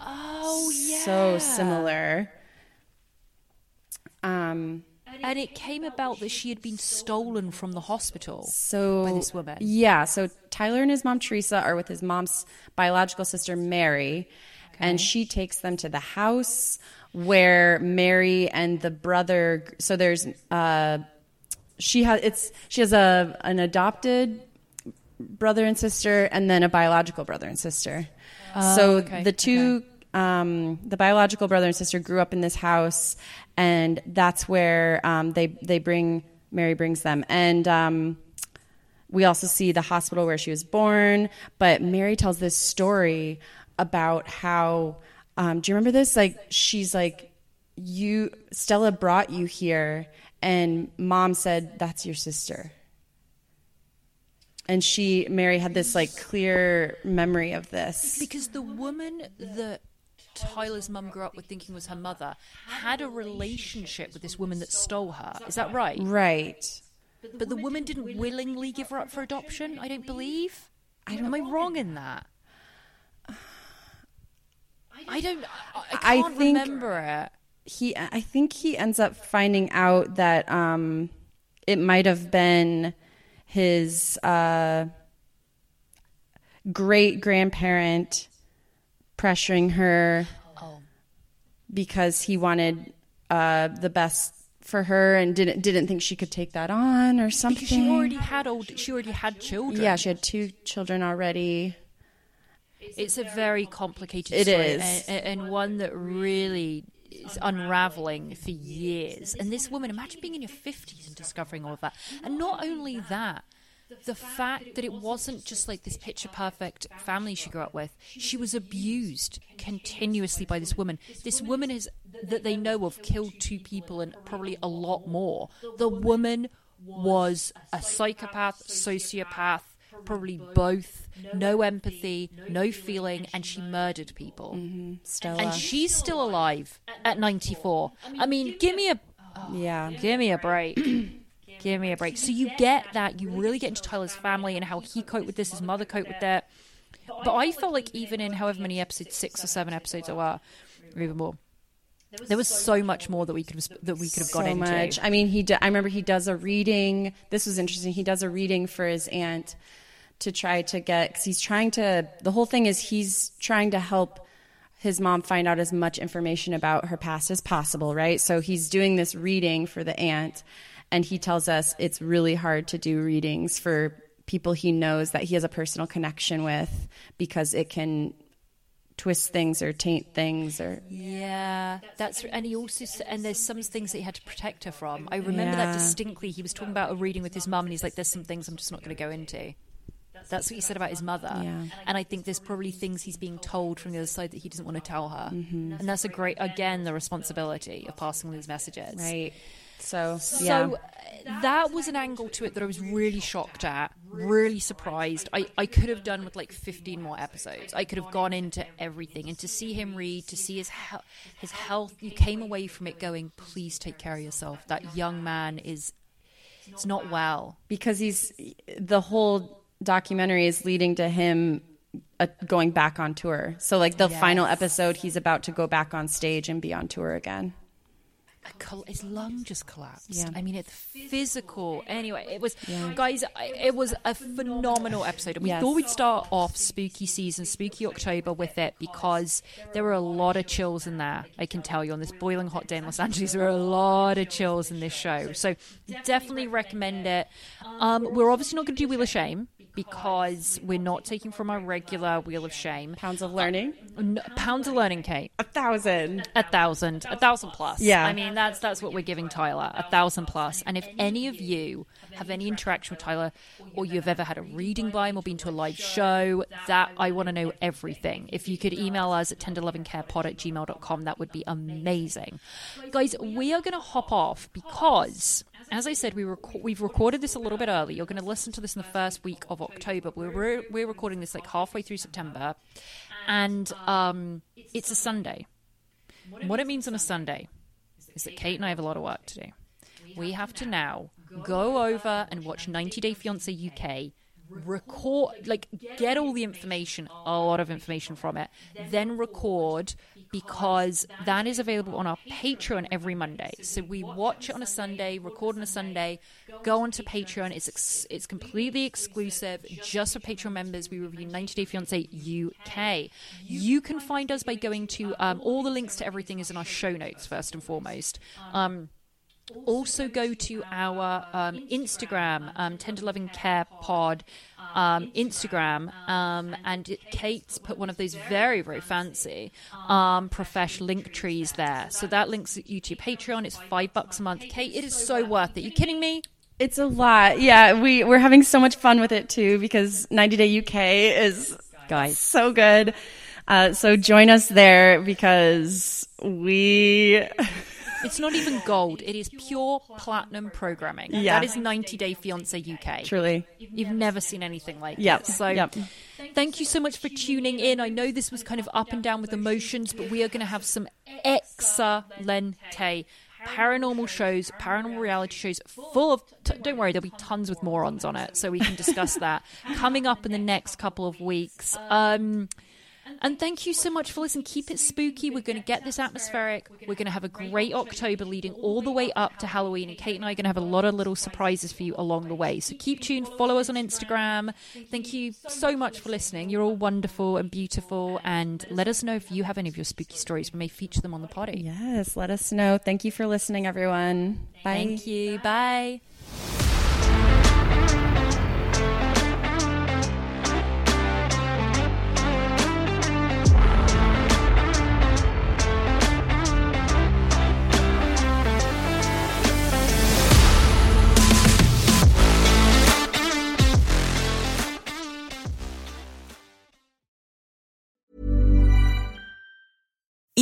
oh yeah so similar. Um, and it came about that she had been stolen from the hospital so, by this woman. Yeah. So Tyler and his mom Teresa are with his mom's biological sister Mary, okay. and she takes them to the house where Mary and the brother. So there's uh, she has it's she has a an adopted brother and sister, and then a biological brother and sister. Uh, so okay. the two. Okay. Um, the biological brother and sister grew up in this house, and that's where um, they they bring Mary brings them, and um, we also see the hospital where she was born. But Mary tells this story about how. Um, do you remember this? Like she's like, you Stella brought you here, and Mom said that's your sister. And she, Mary, had this like clear memory of this because the woman that Tyler's mum grew up with thinking was her mother, had a relationship with this woman that stole her. Is that right? Right. But the woman didn't willingly give her up for adoption, I don't believe. I don't, Am I wrong in that? I don't. I, I can't think remember it. He, I think he ends up finding out that um, it might have been his uh, great grandparent pressuring her oh. because he wanted uh, the best for her and didn't didn't think she could take that on or something. Because she already had old. She already had children. Yeah, she had two children already. It's a very complicated it story. is. And, and one that really is unraveling for years. And this woman, imagine being in your 50s and discovering all of that. And not only that, the fact that it wasn't just like this picture perfect family she grew up with she was abused continuously by this woman. This woman is that they know of killed two people and probably a lot more. The woman was a psychopath sociopath probably both. No empathy no feeling and she murdered people. Mm-hmm. And she's still alive at 94 i mean give me a yeah. give me a break Give me a break. So you get that. You really get into Tyler's family and how he coped with this, his mother coped with that. But I felt like even in however many episodes, six or seven episodes there were, or uh, even more, there was so much more that we could have that we could have so got into. Much. I mean, he. Do, I remember he does a reading. This was interesting. He does a reading for his aunt to try to get because he's trying to. The whole thing is he's trying to help his mom find out as much information about her past as possible, right? So he's doing this reading for the aunt, and he tells us it's really hard to do readings for people he knows that he has a personal connection with because it can twist things or taint things or Yeah, that's and he also and there's some things that he had to protect her from. I remember that distinctly. He was talking about a reading with his mum, and he's like, "There's some things I'm just not going to go into." That's what he said about his mother, Yeah. and I think there's probably things he's being told from the other side that he doesn't want to tell her, Mm-hmm. and that's a great again the responsibility of passing these messages. right. So So yeah. uh, that was an angle to it that I was really shocked at, really surprised. I, I could have done with like 15 more episodes. I could have gone into everything. And to see him read, to see his, he- his health, you came away from it going, please take care of yourself. That young man is, it's not well. because he's the whole documentary is leading to him uh, going back on tour. So like the final episode, he's about to go back on stage and be on tour again. Col- his lung just collapsed. Yeah. I mean, it's physical. Anyway, it was, guys, it was a phenomenal episode. And we Yes. thought we'd start off spooky season, spooky October with it because there were a lot of chills in there. I can tell you on this boiling hot day in Los Angeles, there were a lot of chills in this show. So definitely recommend it. Um, we're obviously not going to do Wheel of Shame because we're not taking from our regular Wheel of Shame. Pounds of learning, uh, N- Pounds of learning, Kate. a thousand. A thousand, a thousand plus. Yeah. I mean that's that's what we're giving Tyler, a thousand plus. And if any of you have any interaction with Tyler, or you've ever had a reading by him or been to a live show, that I want to know everything. If you could email us at tenderlovingcarepod at gmail.com, that would be amazing. Guys, we are going to hop off because. As I said, we rec- we've recorded this a little bit early. You're going to listen to this in the first week of October. We're, we're, we're recording this like halfway through September, and um, it's a Sunday. What it means on a Sunday is that Kate and I have a lot of work to do. We have to now go over and watch 90 Day Fiance UK, record, like, get all the information, a lot of information from it, then record because that is available on our Patreon every Monday. So we watch it on a Sunday, record on a Sunday, go onto Patreon. It's ex- it's completely exclusive, just for Patreon members. We review 90 Day Fiance UK. You can find us by going to um, all the links to everything is in our show notes first and foremost. Um, also go to our um, Instagram, um, Tender Loving Care Pod um, Instagram, um, and it, Kate's put one of those very, very fancy um, profesh link trees there. So that links you to Patreon. It's five bucks a month. Kate, it is so worth it. You kidding me? It's a lot. Yeah, we we're having so much fun with it too because 90 Day UK is Guys. so good. Uh, so join us there because we It's not even gold. It is pure platinum programming. Yeah. That is 90 Day Fiance UK. truly You've never seen anything like Yep, it. So yep. thank you so much for tuning in. I know this was kind of up and down with emotions, but we are going to have some excellente paranormal shows, paranormal reality shows full of t- don't worry, there'll be tons with morons on it, so we can discuss that coming up in the next couple of weeks. Um and thank you so much for listening. Keep it spooky. We're going to get this atmospheric. We're going to have a great October leading all the way up to Halloween. And Kate and I are going to have a lot of little surprises for you along the way. So keep tuned. Follow us on Instagram. Thank you so much for listening. You're all wonderful and beautiful. And let us know if you have any of your spooky stories. We may feature them on the potty. yes. Let us know. Thank you for listening, everyone. Bye. Thank you. Bye.